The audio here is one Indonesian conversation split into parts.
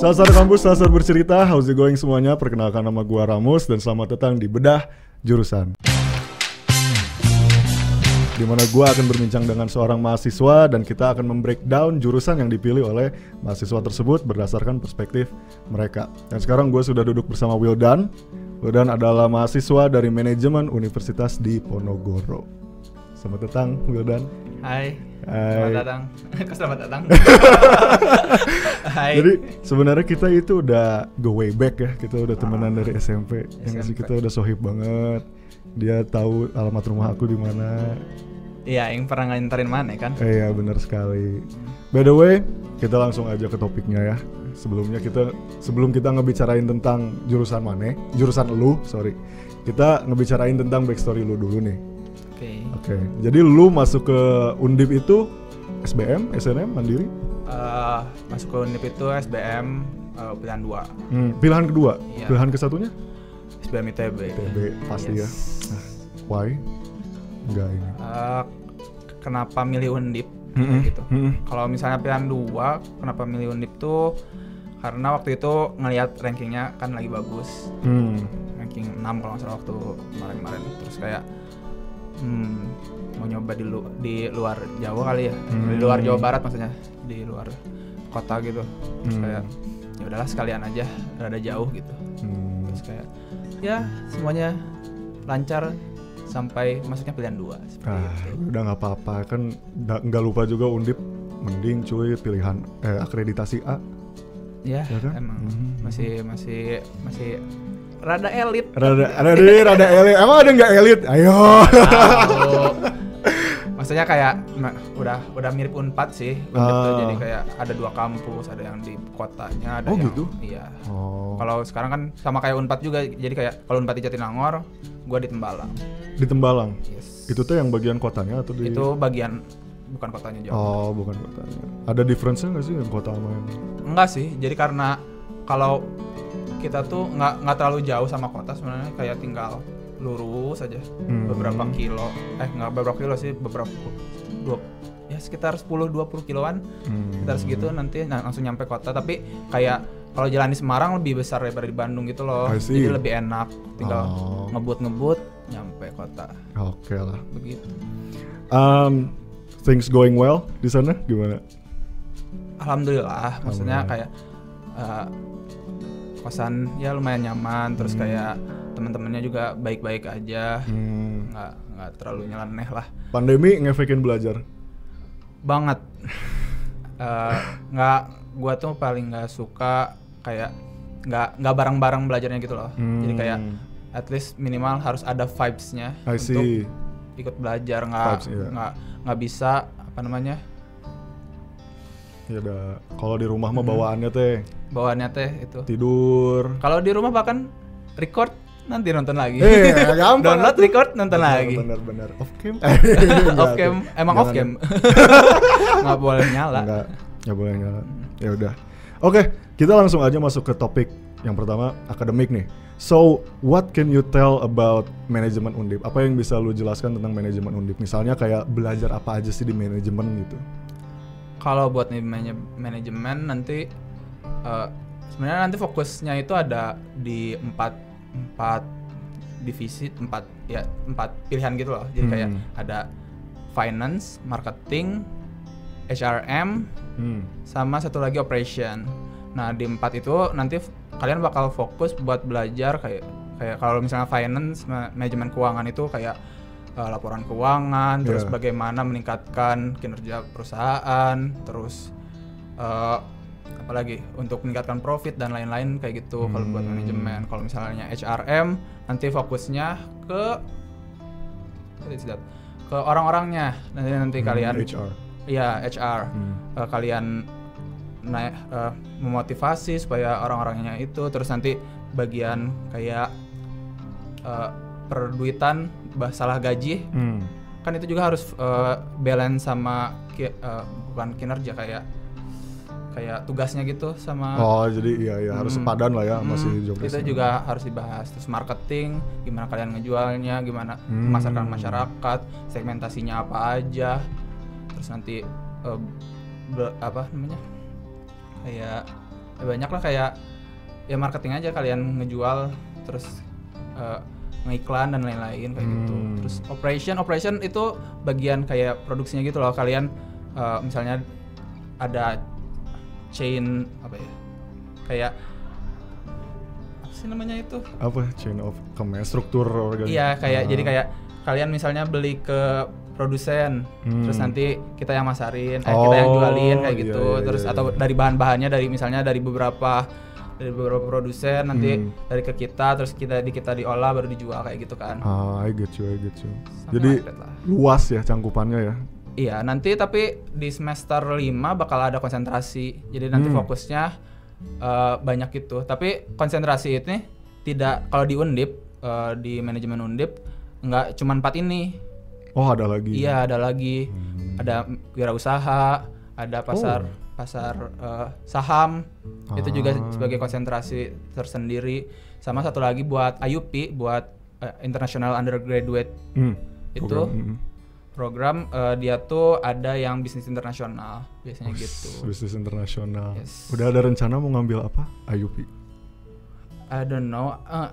Sasar Kampus, Sasar Bercerita, how's it going semuanya? Perkenalkan nama gua Ramus dan selamat datang di Bedah Jurusan. Di mana gua akan berbincang dengan seorang mahasiswa dan kita akan membreakdown jurusan yang dipilih oleh mahasiswa tersebut berdasarkan perspektif mereka. Dan sekarang gue sudah duduk bersama Wildan. Wildan adalah mahasiswa dari manajemen Universitas di Ponorogo. Selamat datang Wildan. Hai. Hai. Selamat datang. Selamat datang? Hai. Jadi sebenarnya kita itu udah go way back ya, kita udah temenan dari SMP. Yang sih kita udah sohib banget. Dia tahu alamat rumah aku di mana. Iya, yang pernah nganterin mana kan? Eh ya benar sekali. By the way, kita langsung aja ke topiknya ya. Sebelumnya kita sebelum kita ngebicarain tentang jurusan mana, jurusan lu, sorry. Kita ngebicarain tentang backstory lu dulu nih. Oke. Oke. Jadi lu masuk ke Undip itu SBM, SNM, Mandiri? Eh, masuk ke Unip itu SBM eh, pilihan 2. Hmm, pilihan kedua. Iya. Pilihan ke satunya? SBM ITB. TB pasti ya. Yes. Nah, why? Enggak ini. Eh, kenapa milih Undip? Mm-mm. Kayak gitu. Mm-mm. Kalau misalnya pilihan 2, kenapa milih Undip tuh karena waktu itu ngelihat rankingnya kan lagi bagus. Hmm. ranking 6 kalau nggak salah waktu kemarin-kemarin terus kayak hmm, mau nyoba di lu- di luar Jawa kali ya di Hmm. luar Jawa Barat maksudnya di luar kota gitu terus Hmm. kayak ya udahlah sekalian aja rada jauh gitu Hmm. terus kayak ya semuanya lancar sampai masuknya pilihan dua seperti Ah, itu. udah nggak apa-apa kan nggak lupa juga undip mending cuy pilihan eh, akreditasi A ya, Ya kan? emang Hmm. masih masih masih rada elit rada rada rada elit emang ada nggak elit ayo. Maksudnya kayak ma- udah udah mirip Unpad sih. Undip tuh. Ah. Jadi kayak ada dua kampus, ada yang di kotanya, ada Oh, yang gitu? iya. oh Kalau sekarang kan sama kayak Unpad juga. Jadi kayak kalau Unpad di Jatinangor, gua di Tembalang. di Tembalang Yes. itu tuh yang bagian kotanya atau di Itu bagian bukan kotanya Jawa. oh bukan kotanya ada difference nggak sih yang kota sama yang Enggak sih. Jadi karena kalau kita tuh nggak nggak terlalu jauh sama kota sebenarnya. Kayak tinggal lurus aja Hmm. beberapa kilo. Eh nggak beberapa kilo sih beberapa dua ya sekitar 10-20 kiloan. Hmm. sekitar segitu nanti nah, langsung nyampe kota. Tapi kayak kalau jalan di Semarang lebih besar daripada di Bandung gitu loh. Jadi lebih enak. Tinggal Oh. ngebut-ngebut nyampe kota. Oke lah. Begitu. Um, things going well di sana? Gimana? Alhamdulillah. Maksudnya Alhamdulillah. kayak eh, kosan ya lumayan nyaman terus Hmm. kayak teman-temannya juga baik-baik aja Hmm. nggak nggak terlalu nyeleneh lah pandemi ngefekin belajar banget Eh, nggak gua tuh paling nggak suka kayak nggak nggak bareng-bareng belajarnya gitu loh jadi kayak Hmm. at least minimal harus ada vibes-nya untuk ikut belajar nggak iya. nggak nggak bisa apa namanya ya udah kalau di rumah mah Hmm. bawaannya teh bawaannya teh itu tidur kalau di rumah bahkan record nanti nonton lagi Eh, gampang download atuh. record nonton lagi Bener-bener off cam. off cam emang off cam nggak boleh nyala Enggak, nggak boleh nyala. Ya udah. Oke, kita langsung aja masuk ke topik yang pertama akademik nih. So, what can you tell about manajemen Undip? Apa yang bisa lu jelaskan tentang manajemen Undip? Misalnya kayak belajar apa aja sih di manajemen gitu? Kalau buat manajemen nanti eh, sebenarnya nanti fokusnya itu ada di empat empat divisi empat ya empat pilihan gitu loh jadi kayak Hmm. ada finance marketing HRM Hmm. sama satu lagi operation nah di empat itu nanti kalian bakal fokus buat belajar kayak kayak kalau misalnya finance ma- manajemen keuangan itu kayak eh, laporan keuangan terus Iya. bagaimana meningkatkan kinerja perusahaan terus eh, apalagi untuk meningkatkan profit dan lain-lain kayak gitu kalau buat Hmm. manajemen kalau misalnya HRM nanti fokusnya ke ke orang-orangnya nanti nanti Hmm, kalian HR. Iya HR Hmm. Eh, kalian naik eh, memotivasi supaya orang-orangnya itu terus nanti bagian kayak eh, perduitan masalah gaji Hmm. kan itu juga harus eh, balance sama ki- eh, bukan kinerja kayak kayak tugasnya gitu sama Oh, jadi iya ya harus Hmm. sepadan lah ya Hmm, masih job itu juga harus dibahas terus marketing gimana kalian ngejualnya gimana Hmm. memasarkan masyarakat segmentasinya apa aja terus nanti be- apa namanya kayak ya banyak lah kayak ya marketing aja kalian ngejual terus eh, ngiklan dan lain-lain kayak gitu Hmm. terus operation operation itu bagian kayak produksinya gitu loh kalian eh, misalnya ada chain apa ya kayak apa sih namanya itu Apa chain of command struktur organisasi? Iya kayak Ah. jadi kayak kalian misalnya beli ke produsen, Hmm. terus nanti kita yang masarin, eh, kita yang Oh, jualin kayak iya, gitu, iya, terus iya, atau iya. dari bahan-bahannya dari misalnya dari beberapa dari beberapa produsen nanti Hmm. dari ke kita, terus kita di kita diolah baru dijual kayak gitu kan. Ah, I get you, I get you. Something Jadi luas ya cangkupannya ya. Iya nanti tapi di semester 5 bakal ada konsentrasi, jadi nanti Hmm. fokusnya eh, banyak itu. Tapi konsentrasi ini tidak kalau di undip eh, di manajemen undip nggak cuma empat ini. Oh, ada lagi. Iya, ada lagi. Hmm. Ada wirausaha, ada pasar Oh. Pasar eh, saham. Itu juga Ah. sebagai konsentrasi tersendiri. Sama satu lagi buat IUP, buat eh, International Undergraduate Hmm. itu Program, hmm. program eh, dia tuh ada yang bisnis internasional biasanya gitu. Bisnis internasional. Yes. Udah ada rencana mau ngambil apa? IUP. I don't know. Eh,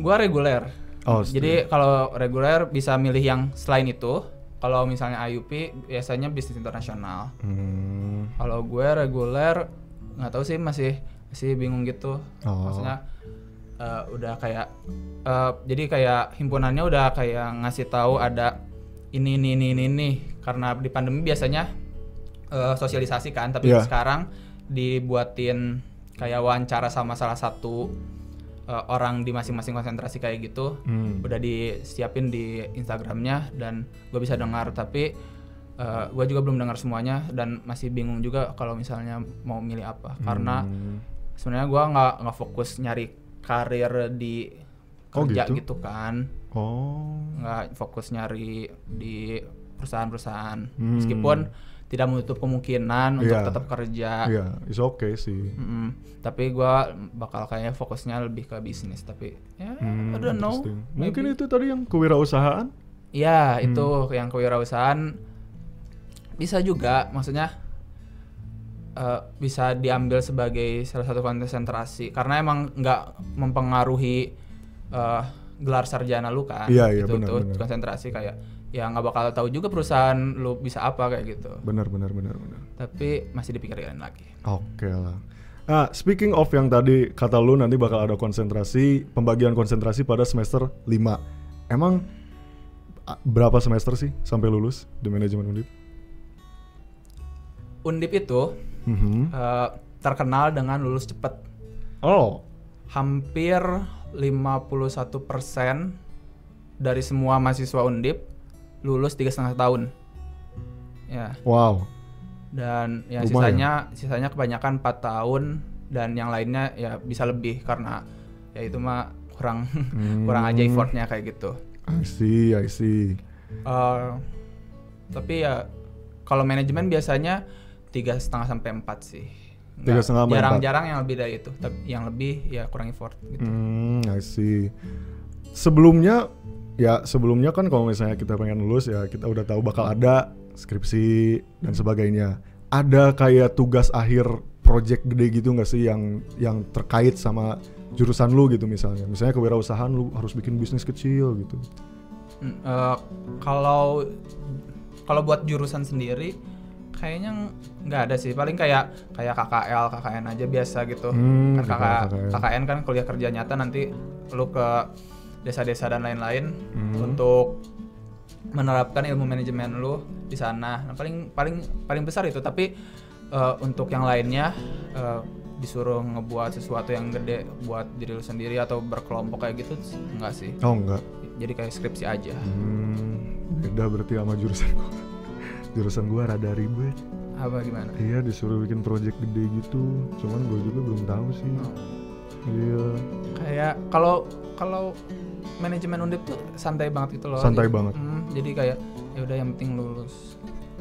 gua reguler. Oh, Jadi kalau reguler bisa milih yang selain itu. Kalau misalnya IUP biasanya bisnis internasional. Hmm. Kalau gue reguler nggak tahu sih masih masih bingung gitu. Oh. Maksudnya eh, udah kayak eh, jadi kayak himpunannya udah kayak ngasih tahu ada ini ini ini ini, ini. karena di pandemi biasanya eh, sosialisasi kan, tapi Iya. sekarang dibuatin kayak wawancara sama salah satu eh, orang di masing-masing konsentrasi kayak gitu Hmm. udah disiapin di Instagramnya dan gue bisa dengar tapi gue juga belum dengar semuanya dan masih bingung juga kalau misalnya mau milih apa karena Hmm. sebenarnya gue nggak nggak fokus nyari karir di Oh, kerja gitu? gitu, kan Oh. nggak fokus nyari di perusahaan-perusahaan Hmm. meskipun tidak menutup kemungkinan untuk Iya. tetap kerja Iya, it's okay sih. Mm-mm. tapi gua bakal kayaknya fokusnya lebih ke bisnis tapi ya Hmm, I don't know. Mungkin Maybe. itu tadi yang kewirausahaan? ya Hmm. itu yang kewirausahaan bisa juga maksudnya eh, bisa diambil sebagai salah satu konsentrasi karena emang nggak mempengaruhi eh, gelar sarjana lu kan Iya, iya, itu benar, tuh benar. konsentrasi kayak ya nggak bakal tahu juga perusahaan lu bisa apa kayak gitu Benar, benar, benar, benar. tapi masih dipikirkan lagi Oke lah. Nah, speaking of yang tadi kata lu nanti bakal ada konsentrasi, pembagian konsentrasi pada semester 5. Emang berapa semester sih sampai lulus di manajemen Undip? undip itu Mhm. eh, terkenal dengan lulus cepat Oh, hampir 51% dari semua mahasiswa undip lulus tiga setengah tahun ya wow. dan ya Lumayan. sisanya sisanya kebanyakan 4 tahun dan yang lainnya ya bisa lebih karena ya itu mah kurang kurang aja Hmm. effortnya kayak gitu I see, I see. Eh, tapi ya kalau manajemen biasanya tiga setengah sampai empat sih Tiga setengah jarang-jarang yang lebih dari itu tapi yang lebih ya kurang effort gitu Hmm, I see. Sebelumnya ya sebelumnya kan kalau misalnya kita pengen lulus ya kita udah tahu bakal ada skripsi dan sebagainya. Ada kayak tugas akhir project gede gitu nggak sih yang yang terkait sama jurusan lu gitu misalnya. Misalnya kewirausahaan lu harus bikin bisnis kecil gitu. Eh, kalau kalau buat jurusan sendiri kayaknya nggak ada sih paling kayak kayak KKL KKN aja biasa gitu Hmm, kan KK- KKL. KKN kan kuliah kerja nyata nanti lu ke desa-desa dan lain-lain Hmm. untuk menerapkan ilmu manajemen lu di sana nah, paling paling paling besar itu tapi eh, untuk yang lainnya eh, disuruh ngebuat sesuatu yang gede buat diri lu sendiri atau berkelompok kayak gitu enggak sih Oh enggak. jadi kayak skripsi aja Hmm, beda berarti sama jurusan gua. jurusan gua rada ribet. apa gimana Iya disuruh bikin project gede gitu. Cuman gue juga belum tahu sih. Oh. Iya. kayak kalau kalau manajemen undip tuh santai banget gitu loh Santai banget. Hmm, jadi kayak ya udah yang penting lulus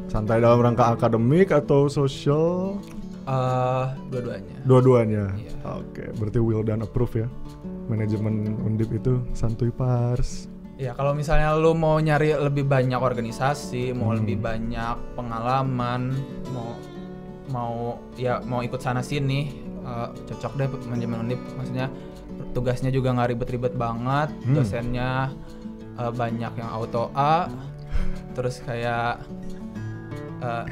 Santai dalam rangka akademik atau sosial? eh dua-duanya Dua-duanya. Iya. Oke, berarti will dan approve ya. Manajemen Undip itu santuy pars. ya kalau misalnya lu mau nyari lebih banyak organisasi mau Hmm. lebih banyak pengalaman mau mau ya mau ikut sana sini eh, cocok deh manajemen undip maksudnya tugasnya juga nggak ribet-ribet banget Hmm. dosennya eh, banyak yang auto A terus kayak eh,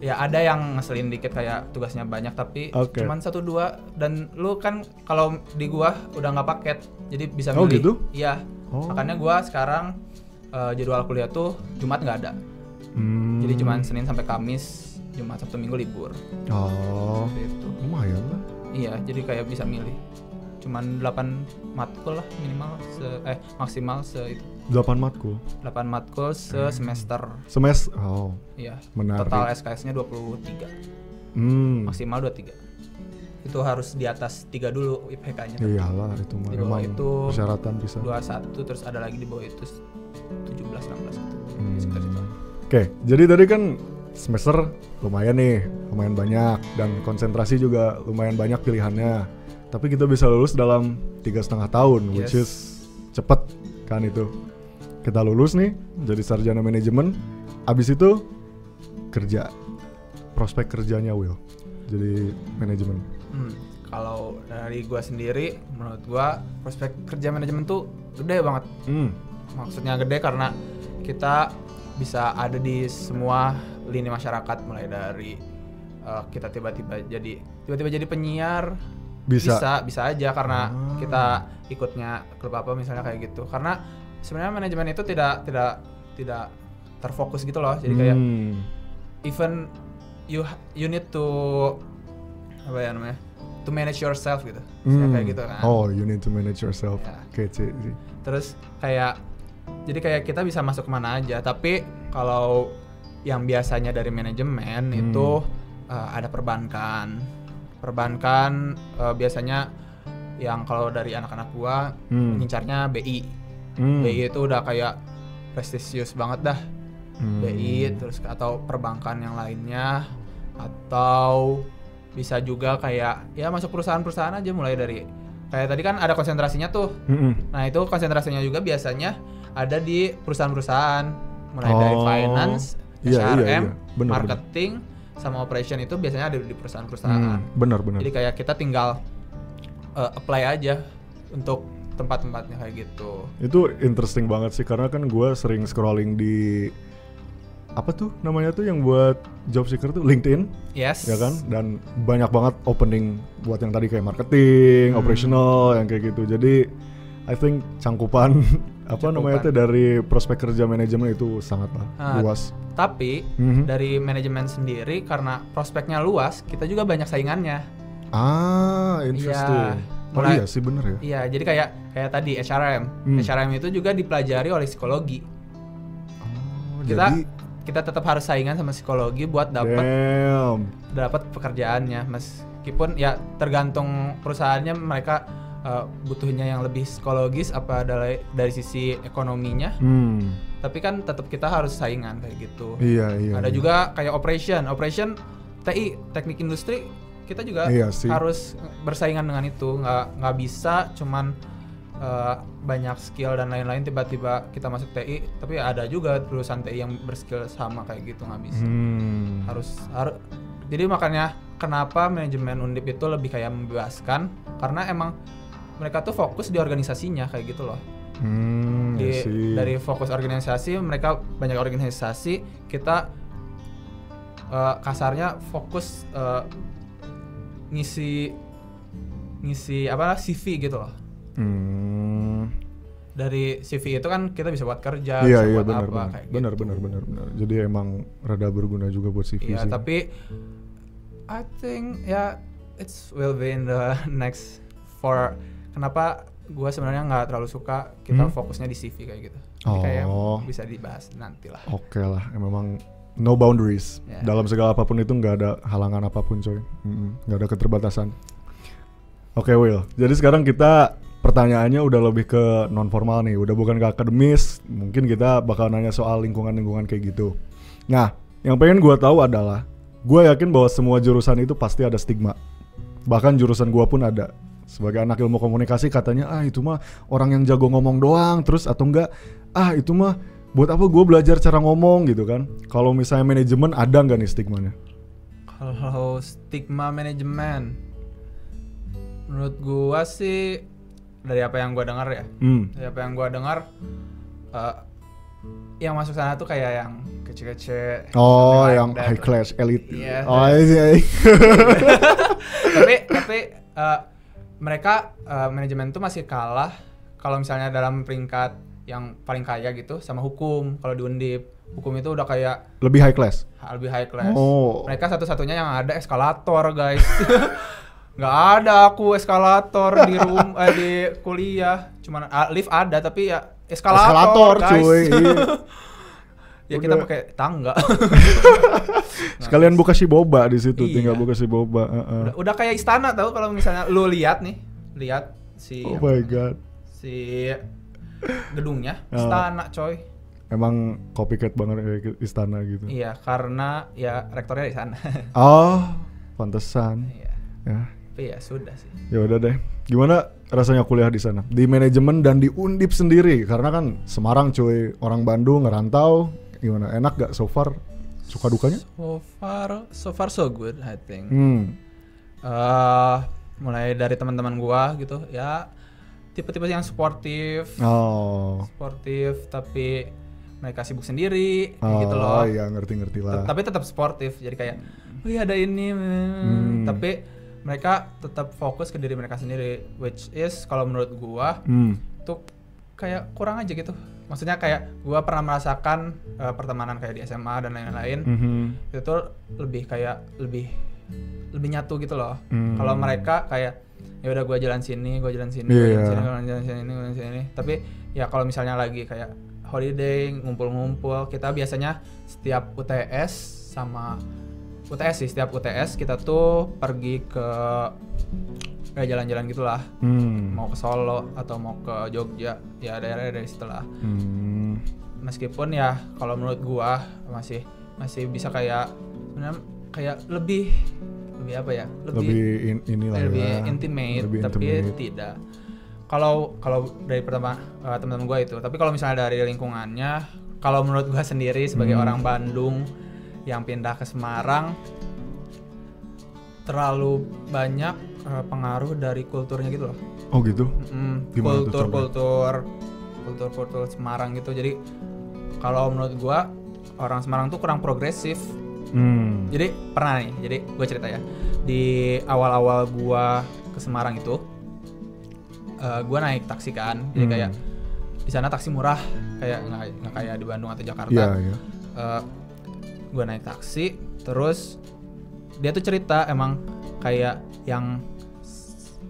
ya ada yang ngeselin dikit kayak tugasnya banyak tapi Oke. cuman satu dua dan lu kan kalau di gua udah nggak paket jadi bisa Oh, milih gitu? iya Oh. makanya gua sekarang eh, jadwal kuliah tuh Jumat nggak ada Hmm. jadi cuman Senin sampai Kamis Jumat Sabtu Minggu libur Oh, Seperti itu lumayan lah. iya jadi kayak bisa milih cuman 8 matkul lah minimal se eh maksimal se itu 8 matkul. 8 matkul se semester Semes. Oh, iya menarik. total SKS-nya 23 Hmm. maksimal 23 itu harus di atas 3 dulu IPK-nya Iyalah itu mah Di bawah itu persyaratan bisa. 21 terus ada lagi di bawah itu 17 16 gitu. Hmm. Sekitar situ. Oke, jadi tadi kan semester lumayan nih, lumayan banyak dan konsentrasi juga lumayan banyak pilihannya. Tapi kita bisa lulus dalam tiga setengah tahun, which Yes. is cepet kan itu. Kita lulus nih, jadi sarjana manajemen. Abis itu kerja, prospek kerjanya Will, jadi manajemen. Hmm, kalau dari gua sendiri menurut gua prospek kerja manajemen tuh gede banget Hmm, maksudnya gede karena kita bisa ada di semua lini masyarakat mulai dari uh, kita tiba-tiba jadi tiba-tiba jadi penyiar Bisa. bisa bisa aja karena Ah. kita ikutnya klub apa misalnya kayak gitu karena sebenarnya manajemen itu tidak tidak tidak terfokus gitu loh jadi kayak Hmm, even you you need to apa ya namanya to manage yourself gitu hmm. kayak gitu kan Oh, you need to manage yourself. Ya. Kece sih. terus kayak jadi kayak kita bisa masuk ke mana aja tapi kalau yang biasanya dari manajemen Hmm. itu uh, ada perbankan perbankan uh, biasanya yang kalau dari anak-anak gua Hmm. ngincarnya BI Hmm. BI itu udah kayak prestisius banget dah Hmm. BI terus atau perbankan yang lainnya atau bisa juga kayak ya masuk perusahaan-perusahaan aja mulai dari kayak tadi kan ada konsentrasinya tuh Mm-mm. Nah itu konsentrasinya juga biasanya ada di perusahaan-perusahaan mulai dari Oh. finance, Iya, iya, iya. Bener, marketing, sama operation itu biasanya ada di perusahaan-perusahaan. Hmm, benar benar. Jadi kayak kita tinggal uh, apply aja untuk tempat-tempatnya kayak gitu. Itu interesting banget sih karena kan gue sering scrolling di apa tuh namanya tuh yang buat job seeker tuh LinkedIn Yes. ya kan dan banyak banget opening buat yang tadi kayak marketing, Hmm. operational yang kayak gitu. Jadi I think cangkupan apa namanya tuh dari prospek kerja manajemen itu sangatlah Ah, luas. Tapi Mhm. dari manajemen sendiri karena prospeknya luas, kita juga banyak saingannya. Ah, interesting. Oh mulai- iya sih bener ya. Iya, jadi kayak kayak tadi HRM. Hmm. HRM itu juga dipelajari oleh psikologi. Oh, Kita jadi kita tetap harus saingan sama psikologi buat dapat dapat pekerjaannya meskipun ya tergantung perusahaannya mereka uh, butuhnya yang lebih psikologis apa dari dari sisi ekonominya Hmm. tapi kan tetap kita harus saingan kayak gitu Iya iya. ada iya. juga kayak operation operation TI teknik industri kita juga Iya sih. harus bersaingan dengan itu nggak nggak bisa cuman uh, banyak skill dan lain-lain tiba-tiba kita masuk TI tapi ada juga lulusan TI yang berskill sama kayak gitu nggak bisa Hmm. harus harus jadi makanya kenapa manajemen undip itu lebih kayak membebaskan karena emang mereka tuh fokus di organisasinya kayak gitu loh Hmm, di, dari fokus organisasi mereka banyak organisasi kita eh, kasarnya fokus eh, ngisi ngisi apa CV gitu loh Hmm. dari CV itu kan kita bisa buat kerja Iya bisa iya buat benar apa benar. kayak Benar gitu. benar benar benar. Jadi emang rada berguna juga buat CV Iya, sih. tapi I think ya it's will be in the next for kenapa gue sebenarnya nggak terlalu suka kita Hmm? fokusnya di CV kayak gitu. Jadi kayak Oh. bisa dibahas nanti lah. Oke lah, memang no boundaries. Ya. Dalam segala apa pun itu nggak ada halangan apa pun coy. Nggak ada keterbatasan. Oke Will, jadi sekarang kita pertanyaannya udah lebih ke non formal nih, udah bukan ke akademis. Mungkin kita bakal nanya soal lingkungan-lingkungan kayak gitu. Nah, yang pengen gua tahu adalah, gue yakin bahwa semua jurusan itu pasti ada stigma. Bahkan jurusan gua pun ada. Sebagai anak ilmu komunikasi katanya, ah itu mah orang yang jago ngomong doang, terus atau enggak, ah itu mah buat apa gue belajar cara ngomong gitu kan. Kalau misalnya manajemen ada nggak nih stigmanya? Kalau stigma manajemen, menurut gua sih dari apa yang gua dengar ya Hmm. dari apa yang gua dengar eh, yang masuk sana tuh kayak yang kece-kece Oh, yang high class elite. Iya. Oh, iya. iya. tapi tapi eh, mereka eh, manajemen tuh masih kalah kalau misalnya dalam peringkat yang paling kaya gitu sama hukum kalau di Undip hukum itu udah kayak Lebih high class. lebih high class Oh. mereka satu-satunya yang ada eskalator guys nggak ada aku eskalator di room eh, di kuliah cuman ah, lift ada tapi ya eskalator, Eskalator, guys. cuy. Ya kita pakai tangga Sekalian buka si boba di situ, Iya. tinggal buka si boba. heeh. udah, udah kayak istana tau kalau misalnya lu lihat nih lihat si Oh my god. si gedungnya Oh. istana coy Emang copycat banget kayak istana gitu. iya karena ya rektornya di sana Oh, pantesan. iya Ya. tapi ya sudah sih Ya udah deh. Gimana rasanya kuliah di sana? Di manajemen dan di Undip sendiri karena kan Semarang cuy, orang Bandung ngerantau. Gimana? Enak gak so far? Suka dukanya? so far so far so good I think Hmm. eh mulai dari teman-teman gua gitu ya tipe-tipe yang sportif Oh. sportif tapi mereka sibuk sendiri Oh, gitu loh iya ngerti-ngerti lah. tapi tetap sportif jadi kayak wih ada ini Hmm. tapi mereka tetap fokus ke diri mereka sendiri which is kalau menurut gua Hmm. tuh kayak kurang aja gitu maksudnya kayak gua pernah merasakan eh, pertemanan kayak di SMA dan lain-lain Mhm. itu tuh lebih kayak lebih lebih nyatu gitu loh Hmm. kalau mereka kayak ya udah gua jalan sini gua jalan sini Iya. gua jalan sini gua jalan sini gua jalan sini tapi ya kalau misalnya lagi kayak holiday ngumpul-ngumpul kita biasanya setiap UTS sama UTS sih setiap UTS kita tuh pergi ke kayak jalan-jalan gitulah Hmm. mau ke Solo atau mau ke Jogja ya daerah dari situ lah Hmm. meskipun ya kalau menurut gua masih masih bisa kayak sebenarnya kayak lebih lebih apa ya Lebih in- inilah lebih ya. intimate Lebih tapi intimate. tidak kalau kalau dari pertama eh, teman-teman gua itu tapi kalau misalnya dari lingkungannya kalau menurut gua sendiri sebagai Hmm. orang Bandung yang pindah ke Semarang terlalu banyak eh, pengaruh dari kulturnya gitu loh Oh gitu. Mm, kultur kultur kultur kultur Semarang gitu jadi kalau menurut gua orang Semarang tuh kurang progresif Hmm. jadi pernah nih jadi gue cerita ya di awal-awal gua ke Semarang itu eh, gua naik taksi kan jadi Hmm. kayak di sana taksi murah kayak nggak kayak di Bandung atau Jakarta Iya, iya. Eh, gua naik taksi terus dia tuh cerita emang kayak yang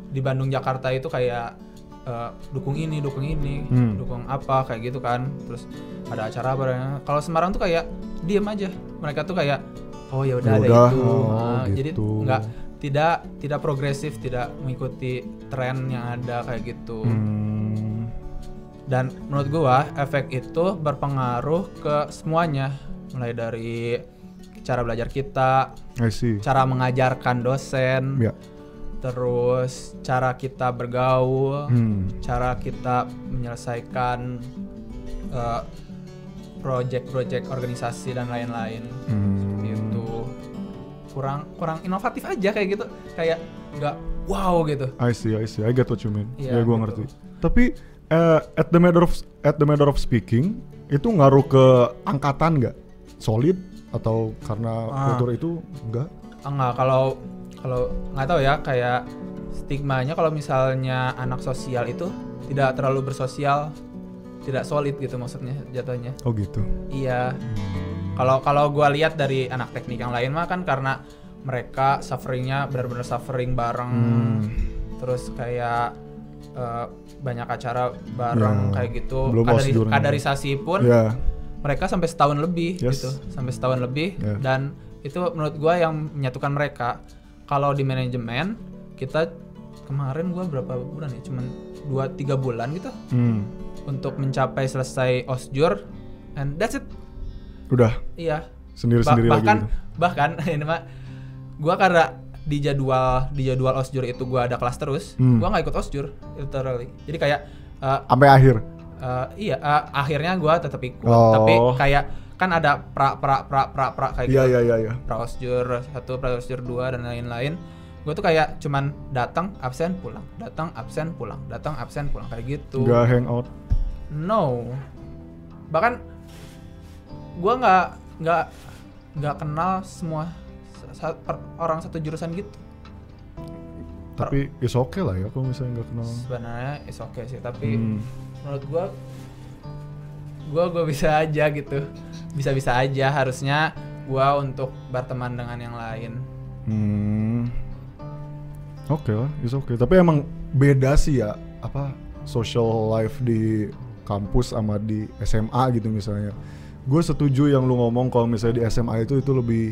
di Bandung Jakarta itu kayak eh, dukung ini dukung ini Hmm. dukung apa kayak gitu kan. Terus ada acara apa kalau Semarang tuh kayak diem aja. Mereka tuh kayak oh ya udah ada itu. Oh, Ah, jadi gitu. nggak tidak tidak progresif tidak mengikuti tren yang ada kayak gitu. Hmm. dan menurut gua efek itu berpengaruh ke semuanya. Mulai dari cara belajar kita I see. cara mengajarkan dosen Ya. terus cara kita bergaul Hmm. cara kita menyelesaikan eh, project-project organisasi dan lain-lain Hmm. Seperti itu kurang kurang inovatif aja kayak gitu kayak nggak wow gitu I see, I see. I get what you mean. Iya, ya, gua gitu. ngerti. Tapi eh, at the matter of at the matter of speaking, itu ngaruh ke angkatan nggak? Solid atau karena Ah. kultur itu enggak? Ah, nggak kalau kalau nggak tahu ya kayak stigmanya kalau misalnya anak sosial itu tidak terlalu bersosial tidak solid gitu maksudnya jatuhnya Oh gitu. iya kalau kalau gua lihat dari anak teknik yang lain mah kan karena mereka sufferingnya benar-benar suffering bareng Hmm. terus kayak eh, banyak acara bareng Ya, kayak gitu belum osjurnya. kadarisasi pun Ya. Mereka sampai setahun lebih Yes. gitu sampai setahun lebih Yeah. dan itu menurut gua yang menyatukan mereka kalau di manajemen kita kemarin gua berapa bulan ya cuman dua tiga bulan gitu Hmm. untuk mencapai selesai osjur and that's it Udah iya Ba- sendiri-sendiri lagi bahkan gitu. bahkan ini mah gua karena di jadwal di jadwal osjur itu gua ada kelas terus Hmm. gua nggak ikut osjur literally jadi kayak eh, Sampai akhir. Eh, iya, eh, akhirnya gua tetap ikut. Oh. Tapi kayak kan ada pra pra pra pra pra kayak Iya, gitu. iya, iya. Pra osjur satu, pra osjur dua dan lain-lain. gue tuh kayak cuman datang absen pulang datang absen pulang datang absen pulang kayak gitu Gak hangout. no bahkan gue nggak nggak nggak kenal semua sa- per- orang satu jurusan gitu Tapi is okay lah ya kalau misalnya nggak kenal. sebenarnya is okay sih tapi Hmm. Menurut gua gua gua bisa aja gitu bisa bisa aja harusnya gua untuk berteman dengan yang lain Hmm. Oke lah, is okay. Tapi emang beda sih ya apa social life di kampus sama di SMA gitu misalnya. Gue setuju yang lu ngomong kalau misalnya di SMA itu itu lebih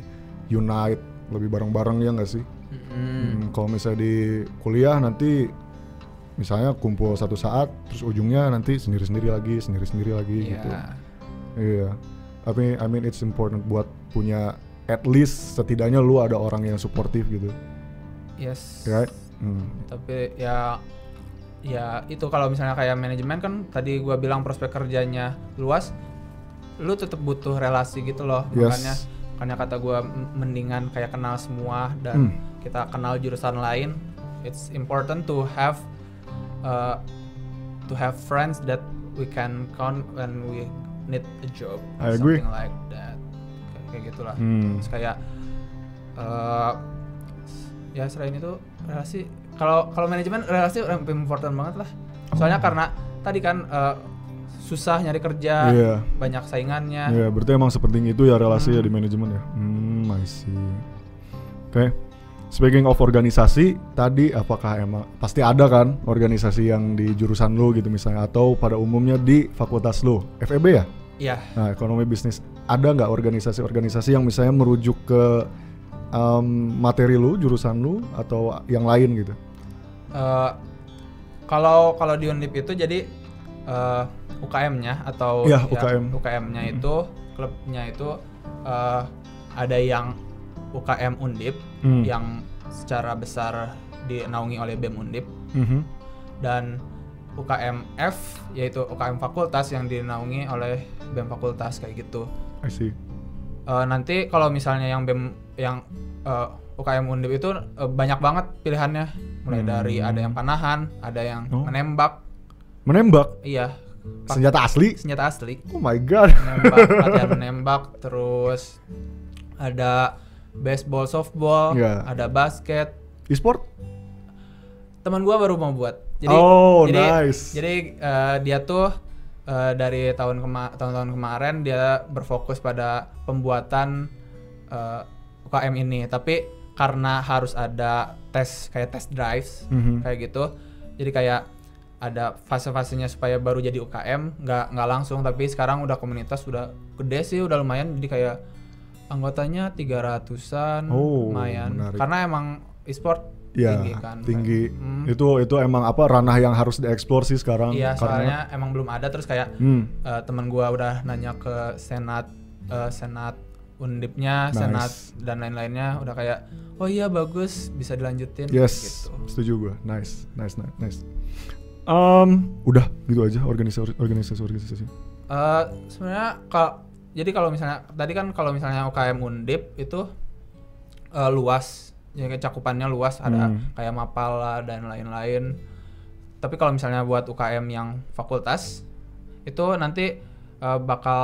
unite, lebih bareng-bareng ya nggak sih? Hmm, kalau misalnya di kuliah nanti misalnya kumpul satu saat, terus ujungnya nanti sendiri-sendiri lagi, sendiri-sendiri lagi Iya. gitu. Iya. Tapi I mean it's important buat punya at least setidaknya lu ada orang yang suportif gitu. yes Right? Hmm. tapi ya ya itu kalau misalnya kayak manajemen kan tadi gua bilang prospek kerjanya luas lu tetap butuh relasi gitu loh Yes. makanya makanya kata gua m- mendingan kayak kenal semua dan Hmm. kita kenal jurusan lain it's important to have uh, to have friends that we can count when we need a job I agree. something like that kayak, kayak gitulah Hmm. Terus kayak eh ya selain itu relasi kalau kalau manajemen relasi lebih important banget lah. Soalnya karena tadi kan eh, susah nyari kerja, Iya. banyak saingannya. Iya, berarti emang sepenting itu ya relasi ya Hmm. di manajemen ya. Hmm, I see. Oke. Speaking of organisasi, tadi apakah emang pasti ada kan organisasi yang di jurusan lu gitu misalnya atau pada umumnya di fakultas lu, FEB ya? Iya. Nah, ekonomi bisnis. Ada nggak organisasi-organisasi yang misalnya merujuk ke em, materi lu, jurusan lu atau yang lain gitu? Eh, kalau kalau di Undip itu jadi eh, UKM-nya atau Iya, ya, UKM. UKM-nya itu klubnya itu eh, ada yang UKM Undip Hmm. yang secara besar dinaungi oleh BEM Undip Mhm. dan UKMF yaitu UKM fakultas yang dinaungi oleh BEM fakultas kayak gitu. I see. Eh, nanti kalau misalnya yang BEM yang eh, UKM Undip itu eh, banyak banget pilihannya, mulai Hmm. dari ada yang panahan, ada yang Oh. menembak, Menembak iya, pak- senjata asli? senjata asli, Oh my god. menembak, latihan menembak, terus ada baseball, softball, Iya. ada basket. E-sport? Teman gua baru mau buat. Jadi Oh, jadi, nice. Jadi eh, dia tuh eh, dari tahun kema tahun-tahun kemarin dia berfokus pada pembuatan eh, UKM ini. Tapi karena harus ada tes kayak test drives Mhm. kayak gitu, jadi kayak ada fase-fasenya supaya baru jadi UKM, nggak nggak langsung. Tapi sekarang udah komunitas udah gede sih, udah lumayan. Jadi kayak anggotanya 300-an, Oh, lumayan. menarik. Karena emang e-sport Ya, tinggi kan. tinggi. Hmm. Itu itu emang apa ranah yang harus dieksplor sih sekarang. Iya, karena- soalnya emang belum ada terus kayak Hmm. eh, teman gua udah nanya ke senat eh, senat undipnya, Nice. senat dan lain-lainnya udah kayak oh iya bagus bisa dilanjutin Yes, gitu. setuju gue. Nice, nice, nice, nice. Um, udah gitu aja organisasi organisasi organisasi. Eh, sebenarnya kalau jadi kalau misalnya tadi kan kalau misalnya UKM Undip itu eh, luas, ya kayak cakupannya luas ada Hmm. kayak Mapala dan lain-lain. Tapi kalau misalnya buat UKM yang fakultas itu nanti eh, bakal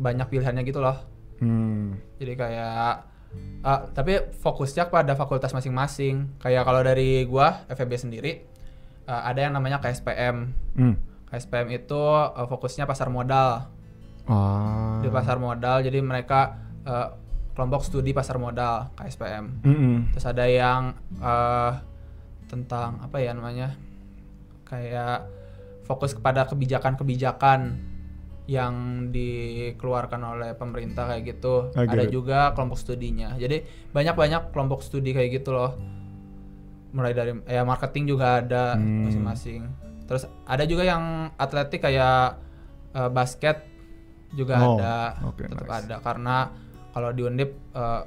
banyak pilihannya gitu loh. Hmm. Jadi kayak eh, tapi fokusnya pada fakultas masing-masing. Kayak kalau dari gua FEB sendiri eh, ada yang namanya KSPM. Hmm. KSPM itu eh, fokusnya pasar modal. Ah. Di pasar modal jadi mereka eh, kelompok studi pasar modal KSPM. Mm-mm. Terus ada yang eh, tentang apa ya namanya? Kayak fokus kepada kebijakan-kebijakan yang dikeluarkan oleh pemerintah kayak gitu. Get Ada it. juga kelompok studinya. Jadi banyak-banyak kelompok studi kayak gitu loh. Mulai dari ya marketing juga ada Hmm. masing-masing. Terus ada juga yang atletik kayak eh, basket juga Oh, ada. oke, tetap nice. ada karena kalau di Undip eh,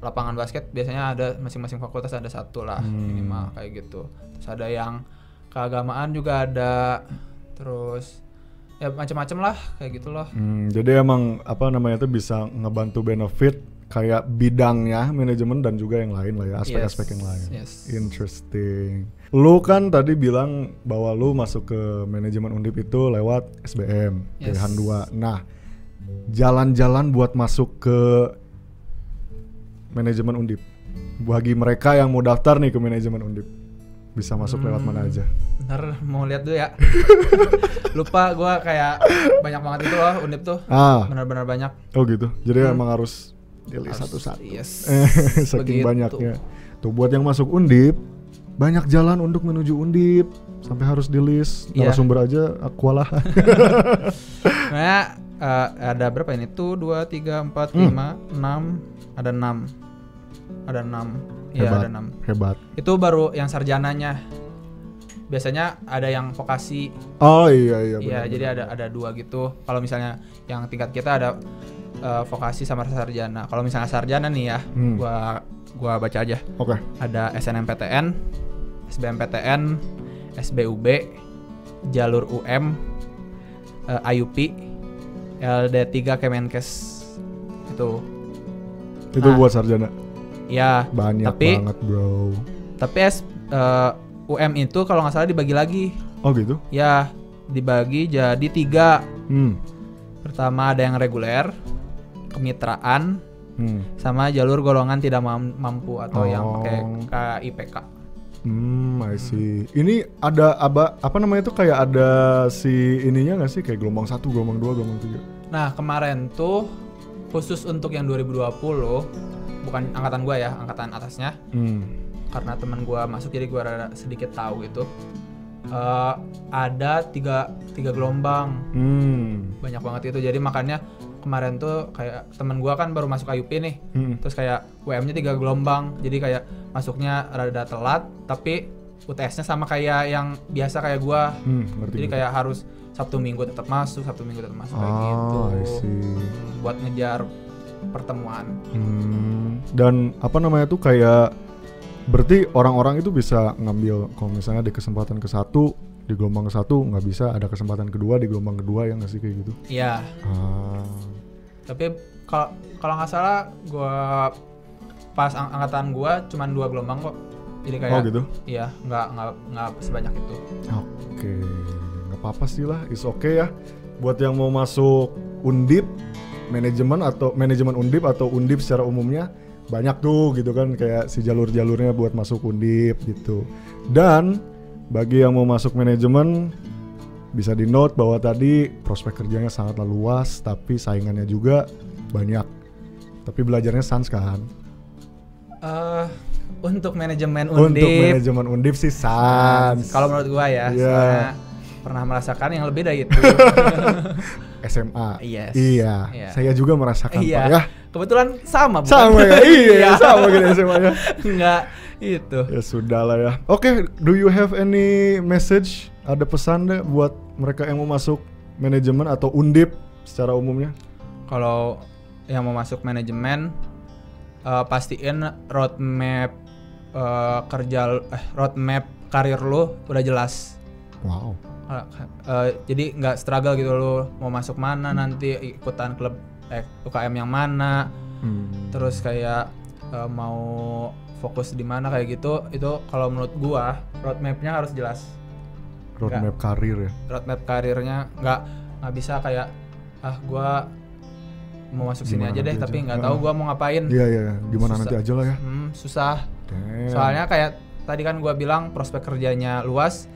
lapangan basket biasanya ada masing-masing fakultas ada satu lah Hmm. minimal kayak gitu. Terus ada yang keagamaan juga ada. Terus ya macam-macam lah kayak gitu loh. Hmm, jadi emang apa namanya itu bisa ngebantu benefit kayak bidangnya manajemen dan juga yang lain lah ya aspek-aspek Yes, yang lain. yes. Interesting. Lu kan tadi bilang bahwa lu masuk ke manajemen Undip itu lewat SBM Yes. pilihan dua. Nah, jalan-jalan buat masuk ke manajemen Undip. Bagi mereka yang mau daftar nih ke manajemen Undip, bisa masuk lewat mana aja? Ntar mau lihat dulu ya. Lupa gua kayak banyak banget itu loh Undip tuh. Ah, Benar-benar banyak. oh gitu. Jadi Hmm. emang harus pilih satu-satu. Yes. Saking Begitu. banyaknya. Tuh buat yang masuk Undip, banyak jalan untuk menuju Undip sampai harus di list Iya. narasumber aja akualahan. Nah, eh, ada berapa ini? Tuh 2 3 4 Hmm. 5 6 ada 6. Ada 6. Iya, Hebat. ada 6. Hebat. Itu baru yang sarjananya. Biasanya ada yang vokasi. Oh iya iya. Iya, jadi ada ada dua gitu. Kalau misalnya yang tingkat kita ada eh, vokasi sama sarjana. Kalau misalnya sarjana nih ya, Hmm. gua gua baca aja. Oke. Ada SNMPTN, SBMPTN, SBUB, jalur UM, eh, IUP, LD3 Kemenkes itu. Itu Nah. buat sarjana. Ya, Banyak Tapi- banget, Bro. tapi S, eh, UM itu kalau nggak salah dibagi lagi. Oh gitu. Ya, dibagi jadi tiga. Hmm. Pertama ada yang reguler, kemitraan, Hmm. sama jalur golongan tidak mam- mampu atau yang Oh. pakai KIPK. Hmm, I see. Ini ada apa apa namanya itu kayak ada si ininya nggak sih kayak gelombang satu, gelombang dua, gelombang tiga. Nah, kemarin tuh khusus untuk yang 2020 bukan angkatan gua ya, angkatan atasnya Hmm. karena teman gua masuk jadi gua rada sedikit tahu gitu. Eh, ada tiga, tiga gelombang Hmm. banyak banget itu jadi makanya kemarin tuh kayak teman gua kan baru masuk IUP nih Hmm. terus kayak WM-nya tiga gelombang jadi kayak masuknya rada telat tapi UTS-nya sama kayak yang biasa kayak gua Hmm, ngerti. jadi ngerti. kayak harus Sabtu Minggu tetap masuk Sabtu Minggu tetap masuk kayak gitu Oh, I see. Hmm, buat ngejar pertemuan Hmm, dan apa namanya tuh kayak berarti orang-orang itu bisa ngambil kalau misalnya di kesempatan ke satu di gelombang satu nggak bisa ada kesempatan kedua di gelombang kedua yang nggak sih kayak gitu? Iya. Ah. Tapi kalau kalau nggak salah gua pas ang- angkatan gua cuman dua gelombang kok. Jadi kayak oh gitu? iya nggak nggak nggak sebanyak itu. Oke nggak apa-apa sih lah is oke ya. Buat yang mau masuk undip manajemen atau manajemen undip atau undip secara umumnya banyak tuh gitu kan kayak si jalur-jalurnya buat masuk undip gitu. Dan bagi yang mau masuk manajemen bisa di note bahwa tadi prospek kerjanya sangatlah luas tapi saingannya juga banyak. Tapi belajarnya sans kan eh untuk manajemen untuk undip. manajemen undip sih sans. Kalau menurut gua ya soalnya pernah merasakan yang lebih dari itu. SMA Yes. iya. Iya. saya juga merasakan iya. Pak ya. Kebetulan sama bukan? sama ya iya. sama gitu SMA ya nggak itu ya sudah lah ya. Oke do you have any message? Ada pesan deh buat mereka yang mau masuk manajemen atau undip secara umumnya? Kalau yang mau masuk manajemen eh, pastiin roadmap eh, kerja eh roadmap karir lu udah jelas. Wow. Eh, jadi nggak struggle gitu lu mau masuk mana nanti ikutan klub eh, UKM yang mana. Hmm. terus kayak eh, mau fokus di mana kayak gitu itu kalau menurut gua roadmapnya harus jelas. Roadmap karir ya? Roadmap karirnya nggak nggak bisa kayak ah gua mau masuk sini Gimana aja deh nanti tapi aja. nggak tahu gua mau ngapain. Iya iya gimana Susah. nanti aja lah ya. Hmm, susah. Damn. soalnya kayak tadi kan gua bilang prospek kerjanya luas.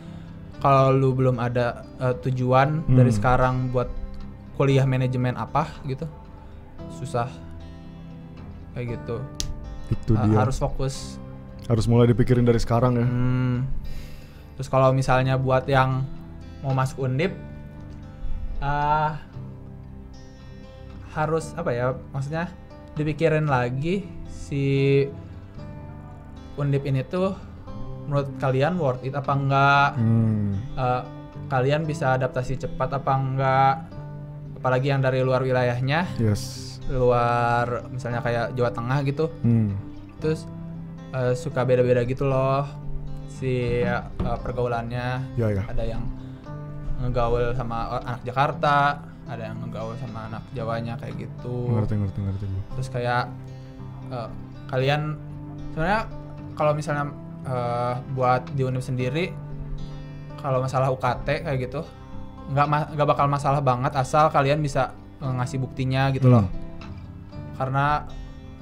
Kalau lu belum ada eh, tujuan Hmm. dari sekarang buat kuliah manajemen apa gitu susah. Kayak gitu itu dia harus fokus harus mulai dipikirin dari sekarang ya Hmm. Terus kalau misalnya buat yang mau masuk undip, ah harus apa ya? Maksudnya dipikirin lagi si undip ini tuh menurut kalian worth it apa enggak? hmm. Eh, kalian bisa adaptasi cepat apa enggak? Apalagi yang dari luar wilayahnya, yes luar misalnya kayak Jawa Tengah gitu. Hmm. terus eh, suka beda-beda gitu loh si eh, pergaulannya. Ya ya ada yang ngegaul sama anak Jakarta ada yang ngegaul sama anak Jawanya kayak gitu. Ngerti ngerti ngerti. Terus kayak eh, kalian sebenarnya kalau misalnya eh, buat di univ sendiri kalau masalah UKT kayak gitu nggak ma- nggak bakal masalah banget asal kalian bisa ngasih buktinya gitu loh. Hmm. Karena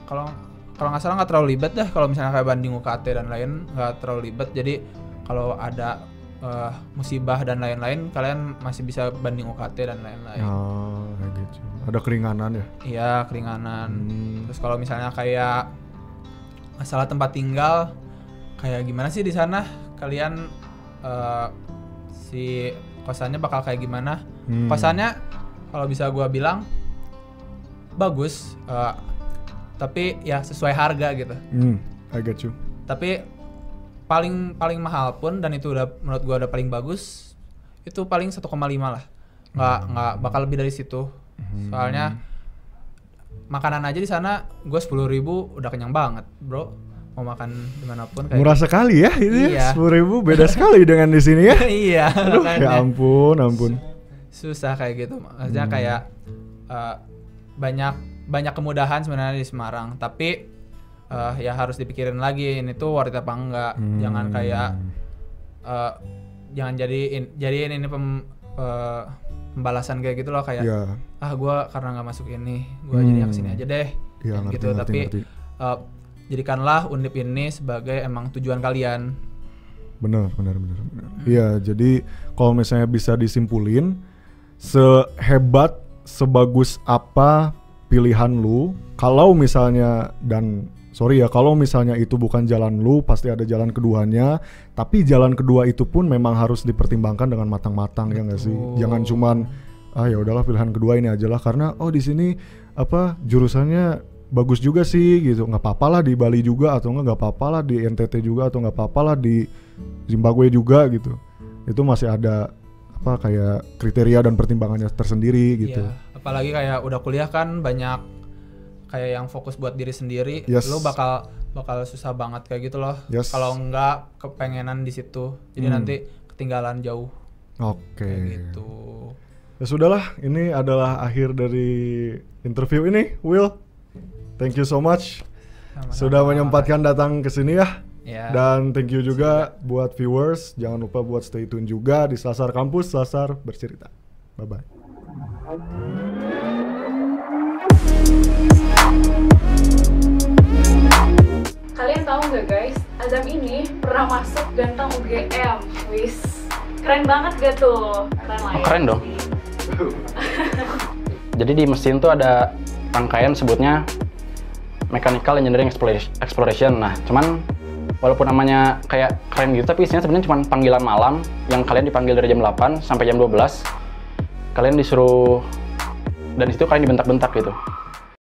kalau kalau nggak salah nggak terlalu ribet dah kalau misalnya kayak banding UKT dan lain nggak terlalu ribet jadi kalau ada eh, musibah dan lain-lain kalian masih bisa banding UKT dan lain-lain Oh, kayak gitu. Ada keringanan ya. iya keringanan Hmm. terus kalau misalnya kayak masalah tempat tinggal kayak gimana sih di sana kalian eh, si kosannya bakal kayak gimana Hmm. kosannya kalau bisa gua bilang bagus eh, tapi ya sesuai harga gitu Hmm, I get you. tapi paling paling mahal pun dan itu udah menurut gua udah paling bagus itu paling 1,5 lah nggak nggak bakal lebih dari situ soalnya makanan aja di sana gue sepuluh ribu udah kenyang banget bro mau makan di mana pun kayak Murah sekali ya ini Iya. sepuluh ribu beda sekali dengan di sini ya. iya Aduh, ya ampun, ampun. susah kayak gitu maksudnya Hmm. kayak eh, banyak banyak kemudahan sebenarnya di Semarang tapi eh, ya harus dipikirin lagi ini tuh worth it apa enggak Hmm. jangan kayak eh, jangan jadiin jadiin ini pem, eh, pembalasan kayak gitu loh kayak Ya, ah gua karena nggak masuk ini gua Hmm. jadi ke sini aja deh Kayak ngerti, gitu ngerti, tapi ngerti. eh, jadikanlah undip ini sebagai emang tujuan kalian benar, benar, benar, benar. Iya, jadi kalau misalnya bisa disimpulin, sehebat, sebagus apa pilihan lu, kalau misalnya dan sorry ya, kalau misalnya itu bukan jalan lu, pasti ada jalan keduanya. Tapi jalan kedua itu pun memang harus dipertimbangkan dengan matang-matang ya nggak sih? Jangan cuman ah ya udahlah pilihan kedua ini aja lah karena oh di sini apa jurusannya bagus juga sih gitu nggak apa-apa lah di Bali juga atau nggak nggak apa-apa lah di NTT juga atau nggak apa-apa lah di Zimbabwe juga gitu itu masih ada apa kayak kriteria dan pertimbangannya tersendiri gitu Iya, apalagi kayak udah kuliah kan banyak kayak yang fokus buat diri sendiri, Yes. lu bakal bakal susah banget kayak gitu loh. Yes. Kalau nggak kepengenan di situ, jadi Hmm. nanti ketinggalan jauh oke kayak gitu. ya sudahlah ini adalah akhir dari interview ini Will thank you so much Sama-sama. sudah menyempatkan datang ke sini ya Ya. Dan thank you juga buat viewers. Jangan lupa buat stay tune juga di Sasar Kampus, Sasar Bercerita. Bye-bye. Kalian tahu nggak guys, Azam ini pernah masuk ganteng UGM. Wis, keren banget gak tuh? Keren lah Oh, ya. keren dong. Jadi di mesin tuh ada rangkaian sebutnya Mechanical Engineering Explora- Exploration. Nah, cuman walaupun namanya kayak keren gitu, tapi isinya sebenarnya cuma panggilan malam yang kalian dipanggil dari jam 8 sampai jam 12. Kalian disuruh dan di situ kalian dibentak-bentak gitu.